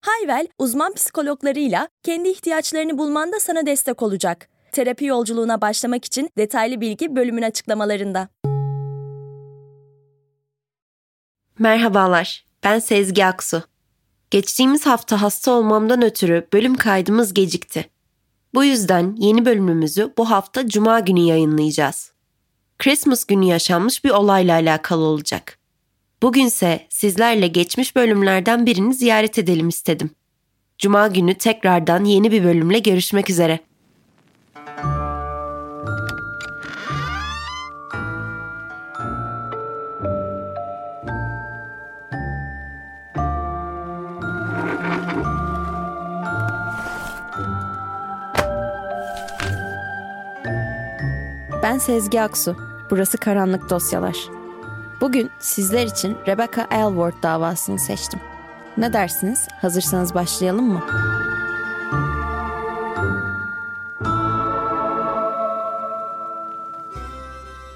Hayvel, uzman psikologlarıyla kendi ihtiyaçlarını bulmanda sana destek olacak. Terapi yolculuğuna başlamak için detaylı bilgi bölümün açıklamalarında. Merhabalar, ben Sezgi Aksu. Geçtiğimiz hafta hasta olmamdan ötürü bölüm kaydımız gecikti. Bu yüzden yeni bölümümüzü bu hafta Cuma günü yayınlayacağız. Christmas günü yaşanmış bir olayla alakalı olacak. Bugünse sizlerle geçmiş bölümlerden birini ziyaret edelim istedim. Cuma günü tekrardan yeni bir bölümle görüşmek üzere. Ben Sezgi Aksu. Burası Karanlık Dosyalar. Bugün sizler için Rebecca Aylward davasını seçtim. Ne dersiniz? Hazırsanız başlayalım mı?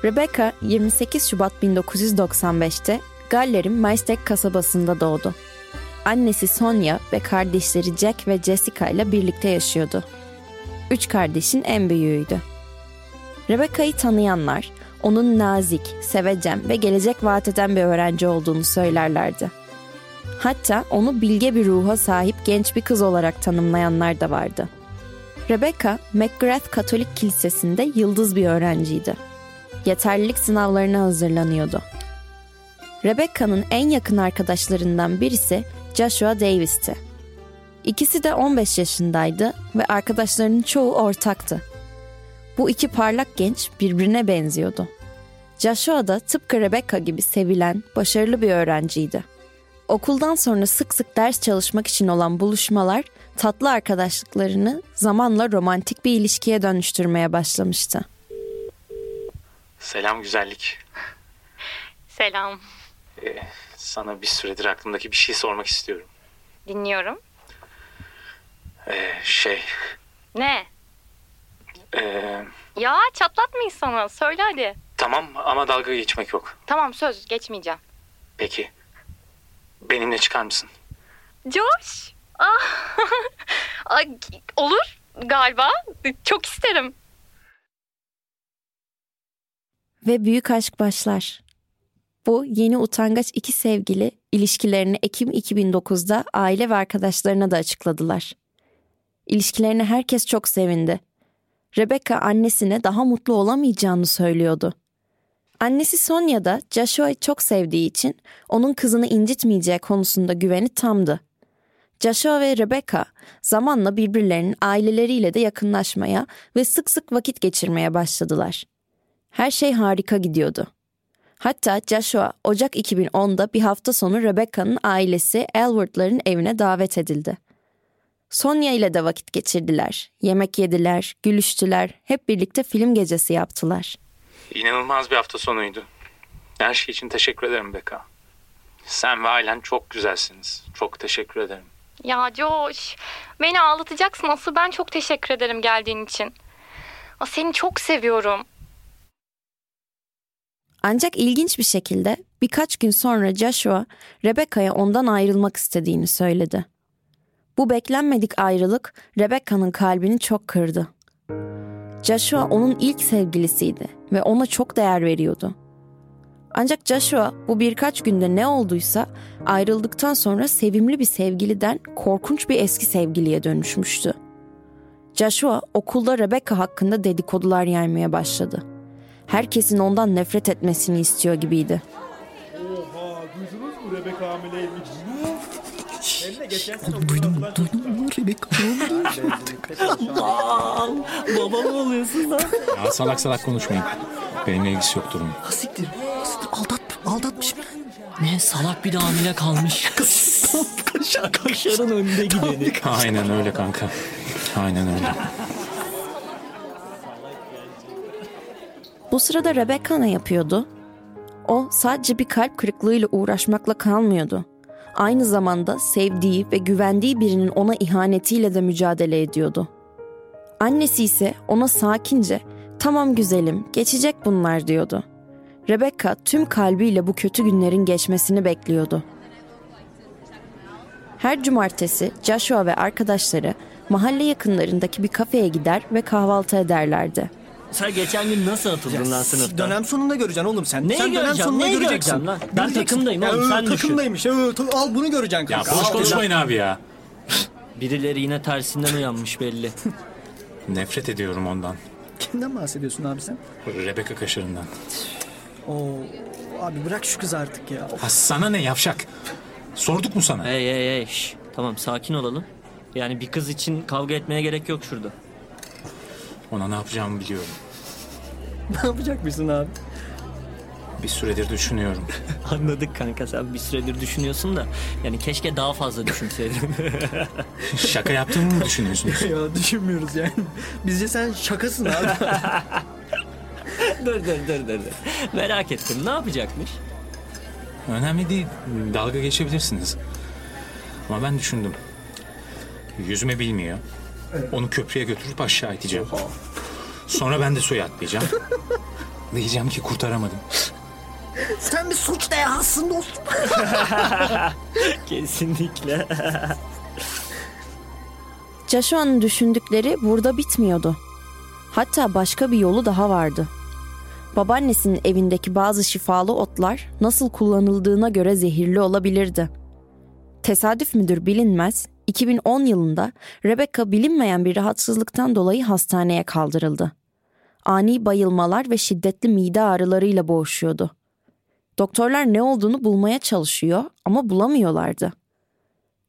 Rebecca 28 Şubat 1995'te Galler'in Maestek kasabasında doğdu. Annesi Sonia ve kardeşleri Jack ve Jessica ile birlikte yaşıyordu. Üç kardeşin en büyüğüydü. Rebecca'yı tanıyanlar onun nazik, sevecen ve gelecek vaat eden bir öğrenci olduğunu söylerlerdi. Hatta onu bilge bir ruha sahip genç bir kız olarak tanımlayanlar da vardı. Rebecca, McGrath Katolik Kilisesi'nde yıldız bir öğrenciydi. Yeterlilik sınavlarına hazırlanıyordu. Rebecca'nın en yakın arkadaşlarından birisi Joshua Davis'ti. İkisi de 15 yaşındaydı ve arkadaşlarının çoğu ortaktı. Bu iki parlak genç birbirine benziyordu. Joshua da tıpkı Rebecca gibi sevilen, başarılı bir öğrenciydi. Okuldan sonra sık sık ders çalışmak için olan buluşmalar tatlı arkadaşlıklarını zamanla romantik bir ilişkiye dönüştürmeye başlamıştı. Selam güzellik. Selam. Ee, sana bir süredir aklımdaki bir şey sormak istiyorum. Dinliyorum. Ee, şey, Ne? Ee, Ya çatlatmayın sana. Söyle hadi. tamam ama dalga geçmek yok. Tamam söz geçmeyeceğim. Peki, benimle çıkar mısın? Josh. Ah. Ay, Olur galiba. Çok isterim. Ve büyük aşk başlar. Bu yeni utangaç iki sevgili ilişkilerini Ekim 2009'da aile ve arkadaşlarına da açıkladılar. İlişkilerine herkes çok sevindi. Rebecca annesine daha mutlu olamayacağını söylüyordu. Annesi Sonia da Joshua'yı çok sevdiği için onun kızını incitmeyeceği konusunda güveni tamdı. Joshua ve Rebecca zamanla birbirlerinin aileleriyle de yakınlaşmaya ve sık sık vakit geçirmeye başladılar. Her şey harika gidiyordu. Hatta Joshua Ocak 2010'da bir hafta sonu Rebecca'nın ailesi Elward'ların evine davet edildi. Sonia ile de vakit geçirdiler. Yemek yediler, gülüştüler, hep birlikte film gecesi yaptılar. İnanılmaz bir hafta sonuydu. Her şey için teşekkür ederim Beka. Sen ve ailen çok güzelsiniz. Çok teşekkür ederim. Ya Josh. Beni ağlatacaksın. Asıl ben çok teşekkür ederim geldiğin için. Aa, Seni çok seviyorum. Ancak ilginç bir şekilde birkaç gün sonra Joshua Rebecca'ya ondan ayrılmak istediğini söyledi. Bu beklenmedik ayrılık Rebecca'nın kalbini çok kırdı. Joshua onun ilk sevgilisiydi ve ona çok değer veriyordu. Ancak Joshua bu birkaç günde ne olduysa ayrıldıktan sonra sevimli bir sevgiliden korkunç bir eski sevgiliye dönüşmüştü. Joshua okulda Rebecca hakkında dedikodular yaymaya başladı. Herkesin ondan nefret etmesini istiyor gibiydi. Oha duydunuz mu Rebecca hamileymiş. Hem de geçen sene Oğlum duydun mu? Duydun mu? Rebecca Aman baba mı oluyorsun lan? Ya salak salak konuşmayın. Benimle ilgisi yok durumun. Ha, siktir. Siktir aldat, aldatmış. Ne salak bir de hamile kalmış. Kaşar, kaşarın önünde gideni. Aynen öyle kanka. Aynen öyle. Bu sırada Rebecca ne yapıyordu? O sadece bir kalp kırıklığıyla uğraşmakla kalmıyordu. Aynı zamanda sevdiği ve güvendiği birinin ona ihanetiyle de mücadele ediyordu. Annesi ise ona sakince "Tamam güzelim, geçecek bunlar." diyordu. Rebecca tüm kalbiyle bu kötü günlerin geçmesini bekliyordu. Her cumartesi Joshua ve arkadaşları mahalle yakınlarındaki bir kafeye gider ve kahvaltı ederlerdi. Sen geçen gün nasıl atıldın lan sınıftan? Dönem sonunda göreceksin oğlum sen. Neyi sen dönem göreceğim, sonunda neyi göreceksin. göreceğim lan? Ben Göreceksin. takımdayım oğlum, Ya, sen düşün. Takımdaymış. Al bunu göreceksin Ya kanka. boş Al. konuşmayın abi ya. Birileri yine tersinden uyanmış belli. Nefret ediyorum ondan. Kimden bahsediyorsun abi sen? Rebecca kaşarından. Oo, abi bırak şu kız artık ya. Ha sana ne yavşak? Sorduk mu sana? hey hey hey şş. Tamam sakin olalım. Yani bir kız için kavga etmeye gerek yok şurada. Ona ne yapacağımı biliyorum. ne yapacak mısın abi? Bir süredir düşünüyorum. Anladık kanka sen bir süredir düşünüyorsun da. Yani keşke daha fazla düşünseydin. Şaka yaptığımı mı düşünüyorsunuz? ya düşünmüyoruz yani. Bizce sen şakasın abi. dur dur dur dur. dur. Merak ettim ne yapacakmış? Önemli değil. Dalga geçebilirsiniz. Ama ben düşündüm. Yüzme bilmiyor. Onu köprüye götürüp aşağı iteceğim. Sonra ben de suya atlayacağım. Diyeceğim ki kurtaramadım. sen bir suç dehasın dostum. Kesinlikle. Joshua'nın düşündükleri burada bitmiyordu. Hatta başka bir yolu daha vardı. Babaannesinin evindeki bazı şifalı otlar nasıl kullanıldığına göre zehirli olabilirdi. Tesadüf müdür bilinmez, 2010 yılında Rebecca bilinmeyen bir rahatsızlıktan dolayı hastaneye kaldırıldı. Ani bayılmalar ve şiddetli mide ağrılarıyla boğuşuyordu. Doktorlar ne olduğunu bulmaya çalışıyor ama bulamıyorlardı.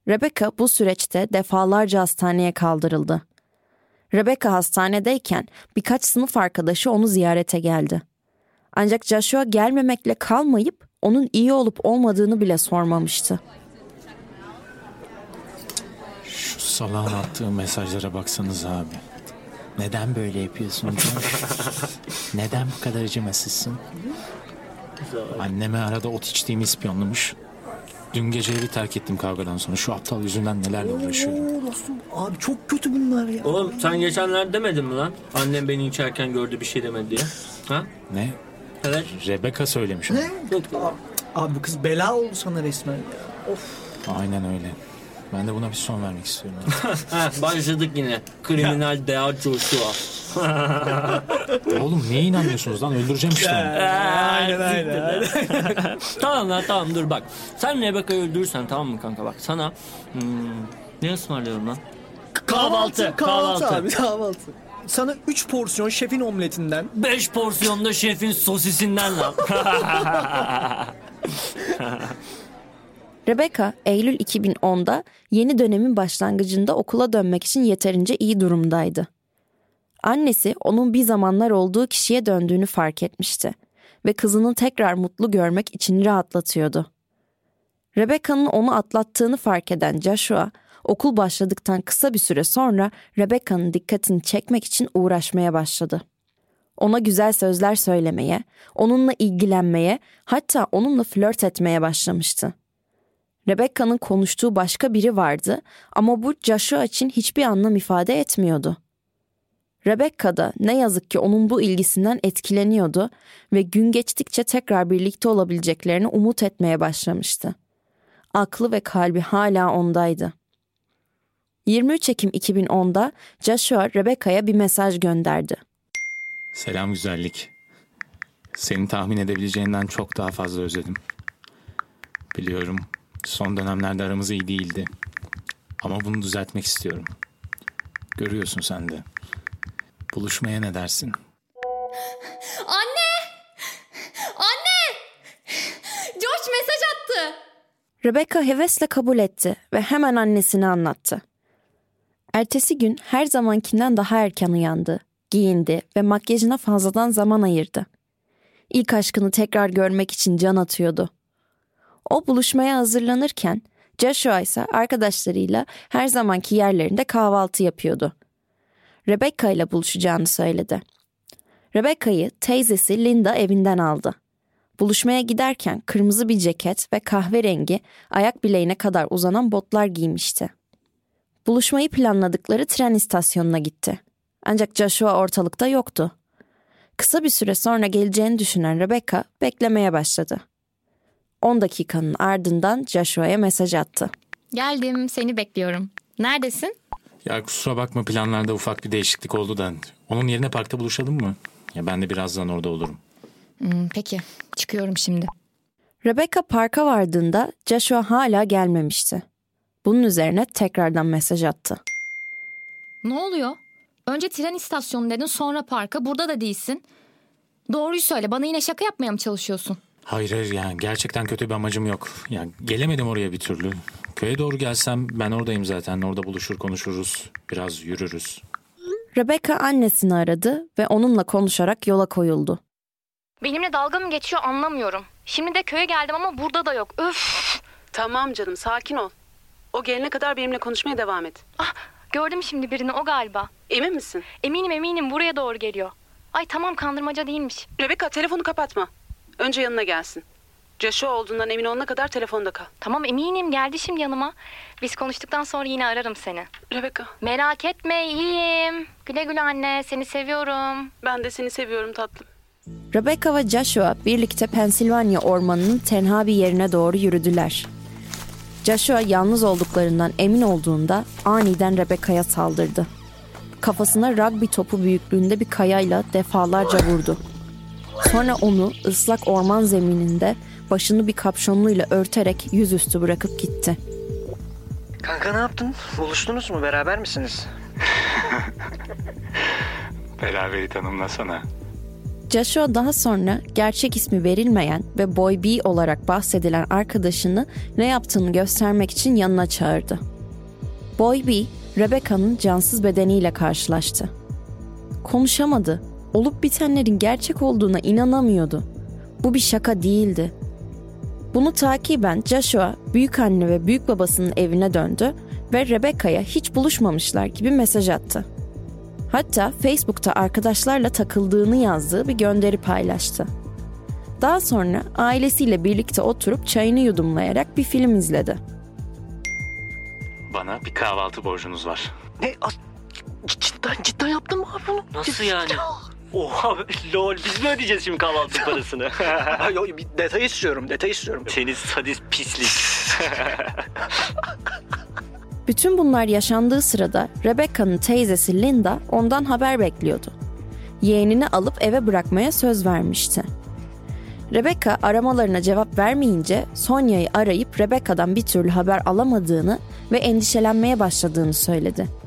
Rebecca bu süreçte defalarca hastaneye kaldırıldı. Rebecca hastanedeyken birkaç sınıf arkadaşı onu ziyarete geldi. Ancak Joshua gelmemekle kalmayıp onun iyi olup olmadığını bile sormamıştı. Şu salağın attığı mesajlara baksanız abi. Neden böyle yapıyorsun? Neden bu kadar acımasızsın? Anneme arada ot içtiğimi ispiyonlamış. Dün gece evi terk ettim kavgadan sonra. Şu aptal yüzünden nelerle uğraşıyorum. Oo dostum abi çok kötü bunlar ya. Oğlum sen geçenlerde demedin mi lan? Annem beni içerken gördü bir şey demedi diye. Ha? Ne? Evet. Rebecca söylemiş onu. Yok. Abi bu kız bela oldu sana resmen ya. Aynen öyle. Ben de buna bir son vermek istiyorum. Başladık yine. Kriminal Dea Joshua. Oğlum niye inanmıyorsunuz lan? Öldüreceğim işte onu. Aynen aynen. tamam lan tamam dur bak. Sen Rebecca'yı öldürürsen tamam mı kanka bak sana hmm, ne ısmarlıyorum lan? Kahvaltı, kahvaltı. abi kahvaltı. Sana 3 porsiyon şefin omletinden 5 porsiyonda şefin sosisinden lan. Rebecca, Eylül 2010'da yeni dönemin başlangıcında okula dönmek için yeterince iyi durumdaydı. Annesi onun bir zamanlar olduğu kişiye döndüğünü fark etmişti ve kızını tekrar mutlu görmek için rahatlatıyordu. Rebecca'nın onu atlattığını fark eden Joshua, okul başladıktan kısa bir süre sonra Rebecca'nın dikkatini çekmek için uğraşmaya başladı. Ona güzel sözler söylemeye, onunla ilgilenmeye, hatta onunla flört etmeye başlamıştı. Rebecca'nın konuştuğu başka biri vardı ama bu Joshua için hiçbir anlam ifade etmiyordu. Rebecca da ne yazık ki onun bu ilgisinden etkileniyordu ve gün geçtikçe tekrar birlikte olabileceklerini umut etmeye başlamıştı. Aklı ve kalbi hala ondaydı. 23 Ekim 2010'da Joshua Rebecca'ya bir mesaj gönderdi. Selam güzellik. Seni tahmin edebileceğinden çok daha fazla özledim. Biliyorum son dönemlerde aramız iyi değildi. Ama bunu düzeltmek istiyorum. Görüyorsun sen de. Buluşmaya ne dersin? Anne! Anne! George mesaj attı. Rebecca hevesle kabul etti ve hemen annesine anlattı. Ertesi gün her zamankinden daha erken uyandı, giyindi ve makyajına fazladan zaman ayırdı. İlk aşkını tekrar görmek için can atıyordu. O buluşmaya hazırlanırken Joshua ise arkadaşlarıyla her zamanki yerlerinde kahvaltı yapıyordu. Rebecca ile buluşacağını söyledi. Rebecca'yı teyzesi Linda evinden aldı. Buluşmaya giderken kırmızı bir ceket ve kahverengi ayak bileğine kadar uzanan botlar giymişti. Buluşmayı planladıkları tren istasyonuna gitti. Ancak Joshua ortalıkta yoktu. Kısa bir süre sonra geleceğini düşünen Rebecca beklemeye başladı. 10 dakikanın ardından Joshua'ya mesaj attı. Geldim, seni bekliyorum. Neredesin? Ya kusura bakma planlarda ufak bir değişiklik oldu da. Onun yerine parkta buluşalım mı? Ya ben de birazdan orada olurum. Hmm, peki, çıkıyorum şimdi. Rebecca parka vardığında Joshua hala gelmemişti. Bunun üzerine tekrardan mesaj attı. Ne oluyor? Önce tren istasyonu dedin sonra parka burada da değilsin. Doğruyu söyle bana yine şaka yapmaya mı çalışıyorsun? Hayır hayır yani gerçekten kötü bir amacım yok. Yani gelemedim oraya bir türlü. Köye doğru gelsem ben oradayım zaten. Orada buluşur konuşuruz. Biraz yürürüz. Rebecca annesini aradı ve onunla konuşarak yola koyuldu. Benimle dalga mı geçiyor anlamıyorum. Şimdi de köye geldim ama burada da yok. Öf! Tamam canım sakin ol. O gelene kadar benimle konuşmaya devam et. Ah, gördüm şimdi birini o galiba. Emin misin? Eminim eminim buraya doğru geliyor. Ay tamam kandırmaca değilmiş. Rebecca telefonu kapatma. Önce yanına gelsin. Joshua olduğundan emin olana kadar telefonda kal. Tamam eminim geldi şimdi yanıma. Biz konuştuktan sonra yine ararım seni. Rebecca Merak etme iyiyim. Güle güle anne seni seviyorum. ben de seni seviyorum tatlım. Rebecca ve Joshua birlikte Pensilvanya ormanının tenha bir yerine doğru yürüdüler. Joshua yalnız olduklarından emin olduğunda aniden Rebecca'ya saldırdı. Kafasına rugby topu büyüklüğünde bir kayayla defalarca vurdu. Sonra onu ıslak orman zemininde başını bir kapşonluyla örterek yüzüstü bırakıp gitti. Kanka ne yaptın? Buluştunuz mu? Beraber misiniz? Beraberi tanımlasana. Joshua daha sonra gerçek ismi verilmeyen ve Boy B olarak bahsedilen arkadaşını ne yaptığını göstermek için yanına çağırdı. Boy B, Rebecca'nın cansız bedeniyle karşılaştı. Konuşamadı. Olup bitenlerin gerçek olduğuna inanamıyordu. Bu bir şaka değildi. Bunu takiben Joshua büyük anne ve büyük babasının evine döndü ve Rebecca'ya hiç buluşmamışlar gibi mesaj attı. Hatta Facebook'ta arkadaşlarla takıldığını yazdığı bir gönderi paylaştı. Daha sonra ailesiyle birlikte oturup çayını yudumlayarak bir film izledi. Bana bir kahvaltı borcunuz var. Ne? As- cidden, cidden yaptın mı abi bunu? Nasıl yani? Oha lol biz mi ödeyeceğiz şimdi kahvaltı parasını? Ay, ay, bir detay istiyorum, detay istiyorum. Seni sadist pislik. Bütün bunlar yaşandığı sırada Rebecca'nın teyzesi Linda ondan haber bekliyordu. Yeğenini alıp eve bırakmaya söz vermişti. Rebecca aramalarına cevap vermeyince Sonya'yı arayıp Rebecca'dan bir türlü haber alamadığını ve endişelenmeye başladığını söyledi.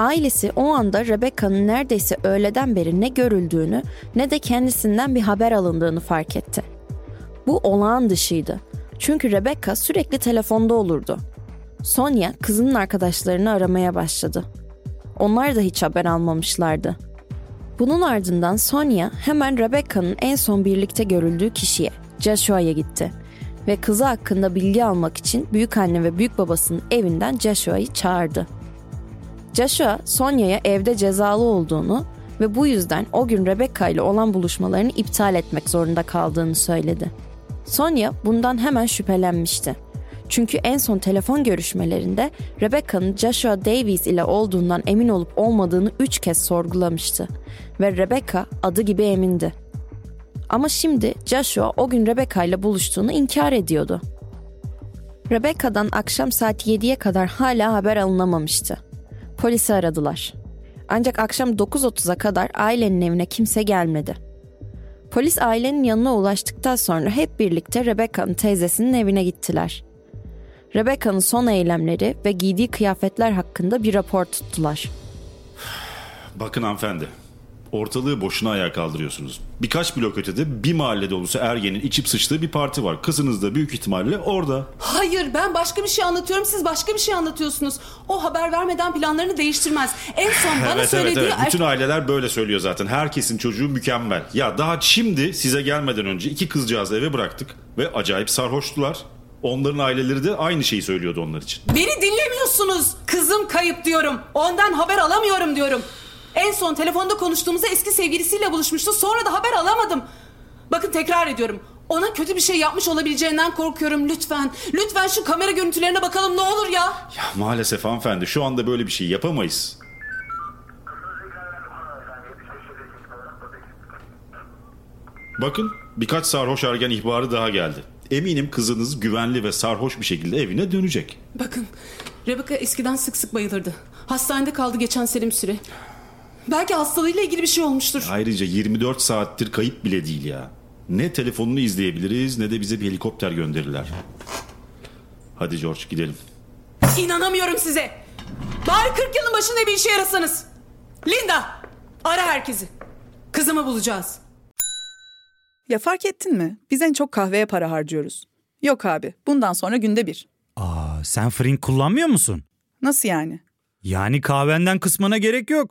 Ailesi o anda Rebecca'nın neredeyse öğleden beri ne görüldüğünü ne de kendisinden bir haber alındığını fark etti. Bu olağan dışıydı. Çünkü Rebecca sürekli telefonda olurdu. Sonya kızının arkadaşlarını aramaya başladı. Onlar da hiç haber almamışlardı. Bunun ardından Sonya hemen Rebecca'nın en son birlikte görüldüğü kişiye, Joshua'ya gitti ve kızı hakkında bilgi almak için büyük anne ve büyük babasının evinden Joshua'yı çağırdı. Joshua, Sonya'ya evde cezalı olduğunu ve bu yüzden o gün Rebecca ile olan buluşmalarını iptal etmek zorunda kaldığını söyledi. Sonya bundan hemen şüphelenmişti. Çünkü en son telefon görüşmelerinde Rebecca'nın Joshua Davies ile olduğundan emin olup olmadığını üç kez sorgulamıştı. Ve Rebecca adı gibi emindi. Ama şimdi Joshua o gün Rebecca ile buluştuğunu inkar ediyordu. Rebecca'dan akşam saat 7'ye kadar hala haber alınamamıştı. Polisi aradılar. Ancak akşam 9.30'a kadar ailenin evine kimse gelmedi. Polis ailenin yanına ulaştıktan sonra hep birlikte Rebecca'nın teyzesinin evine gittiler. Rebecca'nın son eylemleri ve giydiği kıyafetler hakkında bir rapor tuttular. Bakın hanımefendi. Ortalığı boşuna ayağa kaldırıyorsunuz. Birkaç blok ötede bir mahalle dolusu ergenin içip sıçtığı bir parti var. Kızınız da büyük ihtimalle orada. Hayır ben başka bir şey anlatıyorum siz başka bir şey anlatıyorsunuz. O haber vermeden planlarını değiştirmez. En son bana evet evet söylediği... evet. Bütün aileler böyle söylüyor zaten. Herkesin çocuğu mükemmel. Ya daha şimdi size gelmeden önce iki kızcağızı eve bıraktık. Ve acayip sarhoştular. Onların aileleri de aynı şeyi söylüyordu onlar için. Beni dinlemiyorsunuz. Kızım kayıp diyorum. Ondan haber alamıyorum diyorum. En son telefonda konuştuğumuzda eski sevgilisiyle buluşmuştu. Sonra da haber alamadım. Bakın tekrar ediyorum. Ona kötü bir şey yapmış olabileceğinden korkuyorum. Lütfen, lütfen şu kamera görüntülerine bakalım ne olur ya. Ya maalesef hanımefendi şu anda böyle bir şey yapamayız. Bakın birkaç sarhoş ergen ihbarı daha geldi. Eminim kızınız güvenli ve sarhoş bir şekilde evine dönecek. Bakın, Rebecca eskiden sık sık bayılırdı. Hastanede kaldı geçen bir süre. Belki hastalığıyla ilgili bir şey olmuştur. Ayrıca 24 saattir kayıp bile değil ya. Ne telefonunu izleyebiliriz ne de bize bir helikopter gönderirler. Hadi George gidelim. İnanamıyorum size. Bari 40 yılın başında bir işe yarasanız. Linda, ara herkesi. Kızımı bulacağız. Ya fark ettin mi? Biz en çok kahveye para harcıyoruz. Yok abi, bundan sonra günde bir. Aa, sen Frink kullanmıyor musun? Nasıl yani? Yani kahvenden kısmına gerek yok.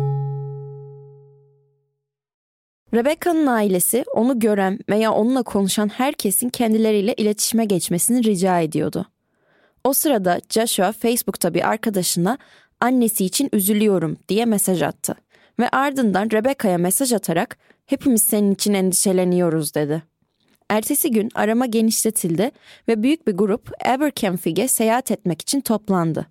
Rebecca'nın ailesi onu gören veya onunla konuşan herkesin kendileriyle iletişime geçmesini rica ediyordu. O sırada Joshua Facebook'ta bir arkadaşına annesi için üzülüyorum diye mesaj attı ve ardından Rebecca'ya mesaj atarak hepimiz senin için endişeleniyoruz dedi. Ertesi gün arama genişletildi ve büyük bir grup Aberkenfig'e seyahat etmek için toplandı.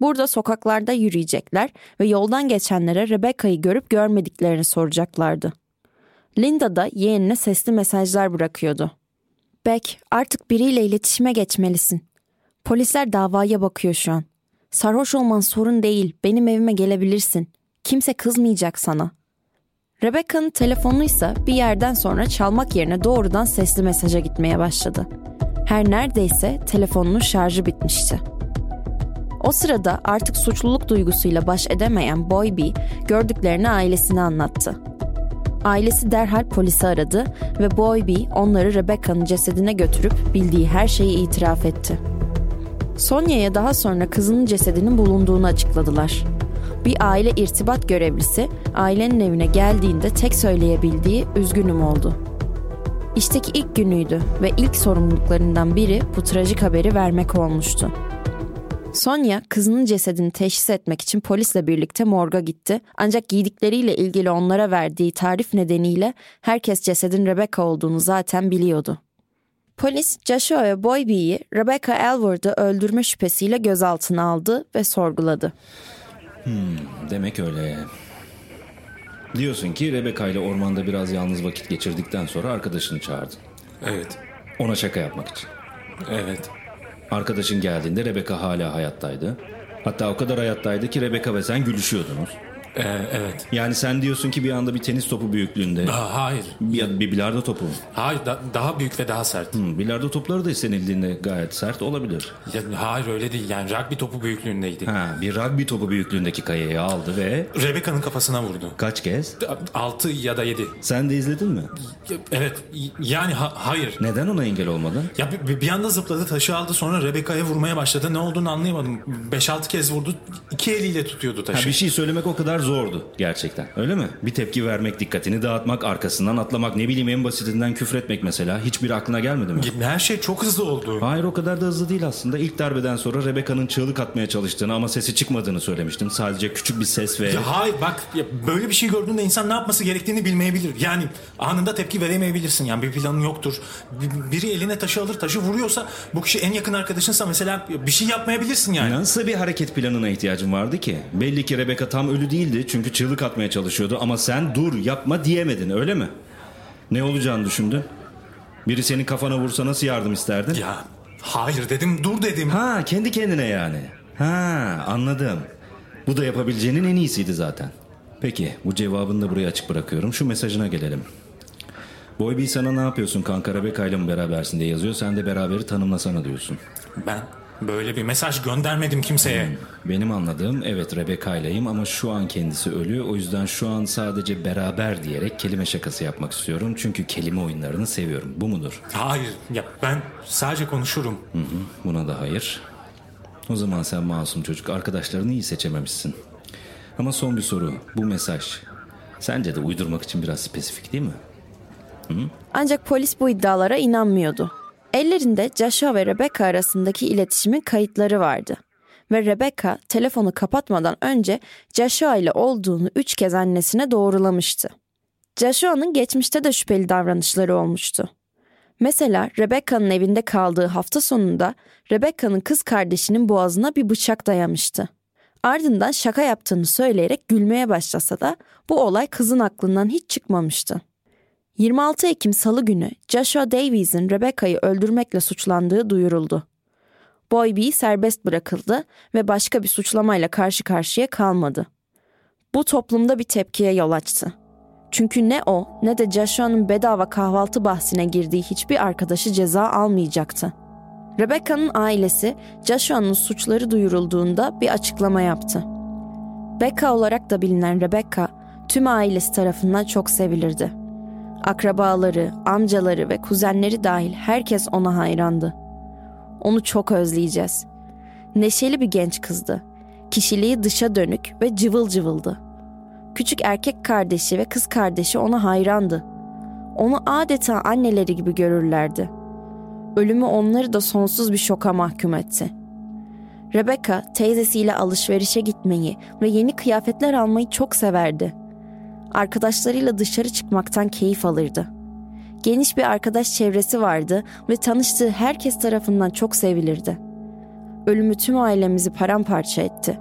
Burada sokaklarda yürüyecekler ve yoldan geçenlere Rebecca'yı görüp görmediklerini soracaklardı. Linda da yeğenine sesli mesajlar bırakıyordu. Beck, artık biriyle iletişime geçmelisin. Polisler davaya bakıyor şu an. Sarhoş olman sorun değil, benim evime gelebilirsin. Kimse kızmayacak sana. Rebecca'nın telefonuysa bir yerden sonra çalmak yerine doğrudan sesli mesaja gitmeye başladı. Her neredeyse telefonunun şarjı bitmişti. O sırada artık suçluluk duygusuyla baş edemeyen Boy B gördüklerini ailesine anlattı. Ailesi derhal polisi aradı ve Boy B onları Rebecca'nın cesedine götürüp bildiği her şeyi itiraf etti. Sonya'ya daha sonra kızının cesedinin bulunduğunu açıkladılar. Bir aile irtibat görevlisi ailenin evine geldiğinde tek söyleyebildiği üzgünüm oldu. İşteki ilk günüydü ve ilk sorumluluklarından biri bu trajik haberi vermek olmuştu. Sonya kızının cesedini teşhis etmek için polisle birlikte morga gitti. Ancak giydikleriyle ilgili onlara verdiği tarif nedeniyle herkes cesedin Rebecca olduğunu zaten biliyordu. Polis Joshua ve Boy B'yi Rebecca Elwood'u öldürme şüphesiyle gözaltına aldı ve sorguladı. Hmm, demek öyle. Diyorsun ki Rebecca ile ormanda biraz yalnız vakit geçirdikten sonra arkadaşını çağırdın. Evet. Ona şaka yapmak için. Evet. Arkadaşın geldiğinde Rebecca hala hayattaydı. Hatta o kadar hayattaydı ki Rebecca ve sen gülüşüyordunuz. Ee, evet. Yani sen diyorsun ki bir anda bir tenis topu büyüklüğünde. Aa, hayır. Bir, bir bilardo topu? Hayır da- daha büyük ve daha sert. Hmm, bilardo topları da istenildiğinde gayet sert olabilir. Ya, hayır öyle değil yani rugby topu büyüklüğündeydi. Ha, bir rugby topu büyüklüğündeki kayayı aldı ve... Rebecca'nın kafasına vurdu. Kaç kez? 6 ya da 7. Sen de izledin mi? Evet yani ha- hayır. Neden ona engel olmadın? Ya bir, bir anda zıpladı taşı aldı sonra Rebecca'ya vurmaya başladı. Ne olduğunu anlayamadım. 5-6 kez vurdu. iki eliyle tutuyordu taşı. Ha, bir şey söylemek o kadar zordu gerçekten. Öyle mi? Bir tepki vermek, dikkatini dağıtmak, arkasından atlamak, ne bileyim en basitinden küfretmek mesela. Hiçbir aklına gelmedi mi? Her şey çok hızlı oldu. Hayır o kadar da hızlı değil aslında. İlk darbeden sonra Rebecca'nın çığlık atmaya çalıştığını ama sesi çıkmadığını söylemiştin. Sadece küçük bir ses ve... Ya hayır bak ya böyle bir şey gördüğünde insan ne yapması gerektiğini bilmeyebilir. Yani anında tepki veremeyebilirsin. Yani bir planın yoktur. Bir- Biri eline taşı alır taşı vuruyorsa bu kişi en yakın arkadaşınsa mesela bir şey yapmayabilirsin yani. Nasıl bir hareket planına ihtiyacın vardı ki? Belli ki Rebecca tam ölü değildi çünkü çığlık atmaya çalışıyordu ama sen dur yapma diyemedin öyle mi? Ne olacağını düşündün? Biri senin kafana vursa nasıl yardım isterdin? Ya hayır dedim dur dedim. Ha kendi kendine yani. Ha anladım. Bu da yapabileceğinin en iyisiydi zaten. Peki bu cevabını da buraya açık bırakıyorum. Şu mesajına gelelim. Boy B sana ne yapıyorsun kanka Rebecca ile mi berabersin diye yazıyor. Sen de beraberi tanımlasana diyorsun. Ben böyle bir mesaj göndermedim kimseye. Hmm, Benim anladığım evet Rebecca ileyim ama şu an kendisi ölü. O yüzden şu an sadece beraber diyerek kelime şakası yapmak istiyorum. Çünkü kelime oyunlarını seviyorum. Bu mudur? Hayır ya ben sadece konuşurum. Hı hı, buna da hayır. O zaman sen masum çocuk arkadaşlarını iyi seçememişsin. Ama son bir soru. Bu mesaj sence de uydurmak için biraz spesifik değil mi? Hı? Ancak polis bu iddialara inanmıyordu. Ellerinde Joshua ve Rebecca arasındaki iletişimin kayıtları vardı. Ve Rebecca telefonu kapatmadan önce Joshua ile olduğunu üç kez annesine doğrulamıştı. Joshua'nın geçmişte de şüpheli davranışları olmuştu. Mesela Rebecca'nın evinde kaldığı hafta sonunda Rebecca'nın kız kardeşinin boğazına bir bıçak dayamıştı. Ardından şaka yaptığını söyleyerek gülmeye başlasa da bu olay kızın aklından hiç çıkmamıştı. 26 Ekim Salı günü Joshua Davies'in Rebecca'yı öldürmekle suçlandığı duyuruldu. Boy B serbest bırakıldı ve başka bir suçlamayla karşı karşıya kalmadı. Bu toplumda bir tepkiye yol açtı. Çünkü ne o ne de Joshua'nın bedava kahvaltı bahsine girdiği hiçbir arkadaşı ceza almayacaktı. Rebecca'nın ailesi Joshua'nın suçları duyurulduğunda bir açıklama yaptı. Becca olarak da bilinen Rebecca tüm ailesi tarafından çok sevilirdi. Akrabaları, amcaları ve kuzenleri dahil herkes ona hayrandı. Onu çok özleyeceğiz. Neşeli bir genç kızdı. Kişiliği dışa dönük ve cıvıl cıvıldı. Küçük erkek kardeşi ve kız kardeşi ona hayrandı. Onu adeta anneleri gibi görürlerdi. Ölümü onları da sonsuz bir şoka mahkum etti. Rebecca teyzesiyle alışverişe gitmeyi ve yeni kıyafetler almayı çok severdi. Arkadaşlarıyla dışarı çıkmaktan keyif alırdı. Geniş bir arkadaş çevresi vardı ve tanıştığı herkes tarafından çok sevilirdi. Ölümü tüm ailemizi paramparça etti.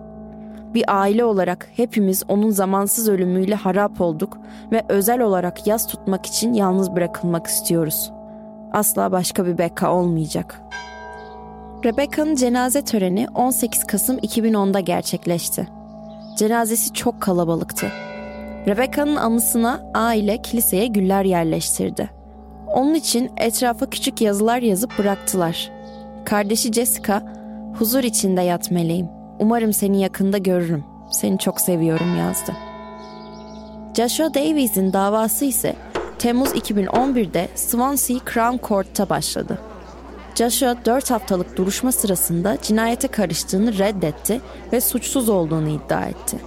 Bir aile olarak hepimiz onun zamansız ölümüyle harap olduk ve özel olarak yas tutmak için yalnız bırakılmak istiyoruz. Asla başka bir Becca olmayacak. Rebecca'nın cenaze töreni 18 Kasım 2010'da gerçekleşti. Cenazesi çok kalabalıktı. Rebecca'nın anısına aile kiliseye güller yerleştirdi. Onun için etrafa küçük yazılar yazıp bıraktılar. Kardeşi Jessica, huzur içinde yat. Umarım seni yakında görürüm. Seni çok seviyorum yazdı. Joshua Davies'in davası ise Temmuz 2011'de Swansea Crown Court'ta başladı. Joshua 4 haftalık duruşma sırasında cinayete karıştığını reddetti ve suçsuz olduğunu iddia etti.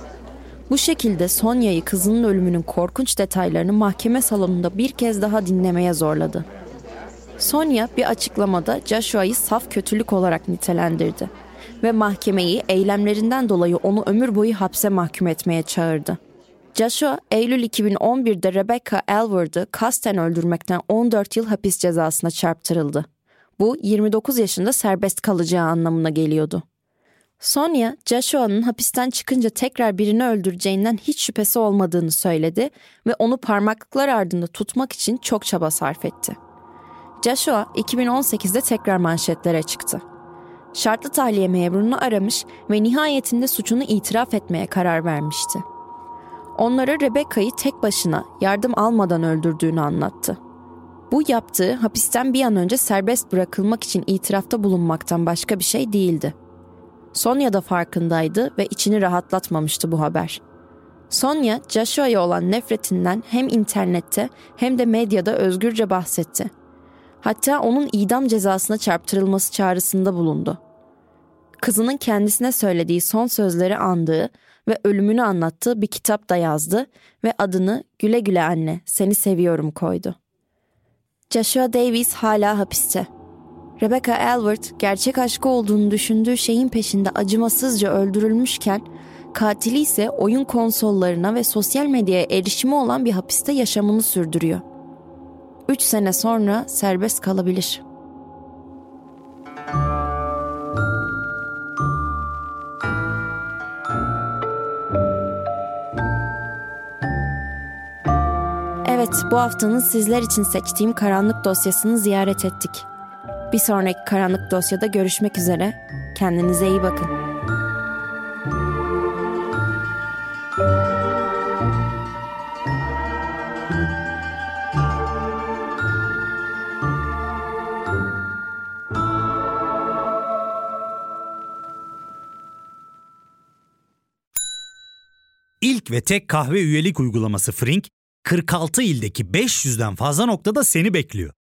Bu şekilde Sonya'yı kızının ölümünün korkunç detaylarını mahkeme salonunda bir kez daha dinlemeye zorladı. Sonya bir açıklamada Joshua'yı saf kötülük olarak nitelendirdi ve mahkemeyi eylemlerinden dolayı onu ömür boyu hapse mahkum etmeye çağırdı. Joshua, Eylül 2011'de Rebecca Elward'ı kasten öldürmekten 14 yıl hapis cezasına çarptırıldı. Bu 29 yaşında serbest kalacağı anlamına geliyordu. Sonia, Joshua'nın hapisten çıkınca tekrar birini öldüreceğinden hiç şüphesi olmadığını söyledi ve onu parmaklıklar ardında tutmak için çok çaba sarf etti. Joshua 2018'de tekrar manşetlere çıktı. Şartlı tahliye memurunu aramış ve nihayetinde suçunu itiraf etmeye karar vermişti. Onlara Rebecca'yı tek başına yardım almadan öldürdüğünü anlattı. Bu yaptığı hapisten bir an önce serbest bırakılmak için itirafta bulunmaktan başka bir şey değildi. Sonya da farkındaydı ve içini rahatlatmamıştı bu haber. Sonya, Joshua'ya olan nefretinden hem internette hem de medyada özgürce bahsetti. Hatta onun idam cezasına çarptırılması çağrısında bulundu. Kızının kendisine söylediği son sözleri andığı ve ölümünü anlattığı bir kitap da yazdı ve adını Güle Güle Anne, Seni Seviyorum koydu. Joshua Davis hala hapiste. Rebecca Elward gerçek aşkı olduğunu düşündüğü şeyin peşinde acımasızca öldürülmüşken katili ise oyun konsollarına ve sosyal medyaya erişimi olan bir hapiste yaşamını sürdürüyor. Üç sene sonra serbest kalabilir. Evet, bu haftanın sizler için seçtiğim karanlık dosyasını ziyaret ettik. Bir sonraki karanlık dosyada görüşmek üzere. Kendinize iyi bakın. İlk ve tek kahve üyelik uygulaması Frink, 46 ildeki 500'den fazla noktada seni bekliyor.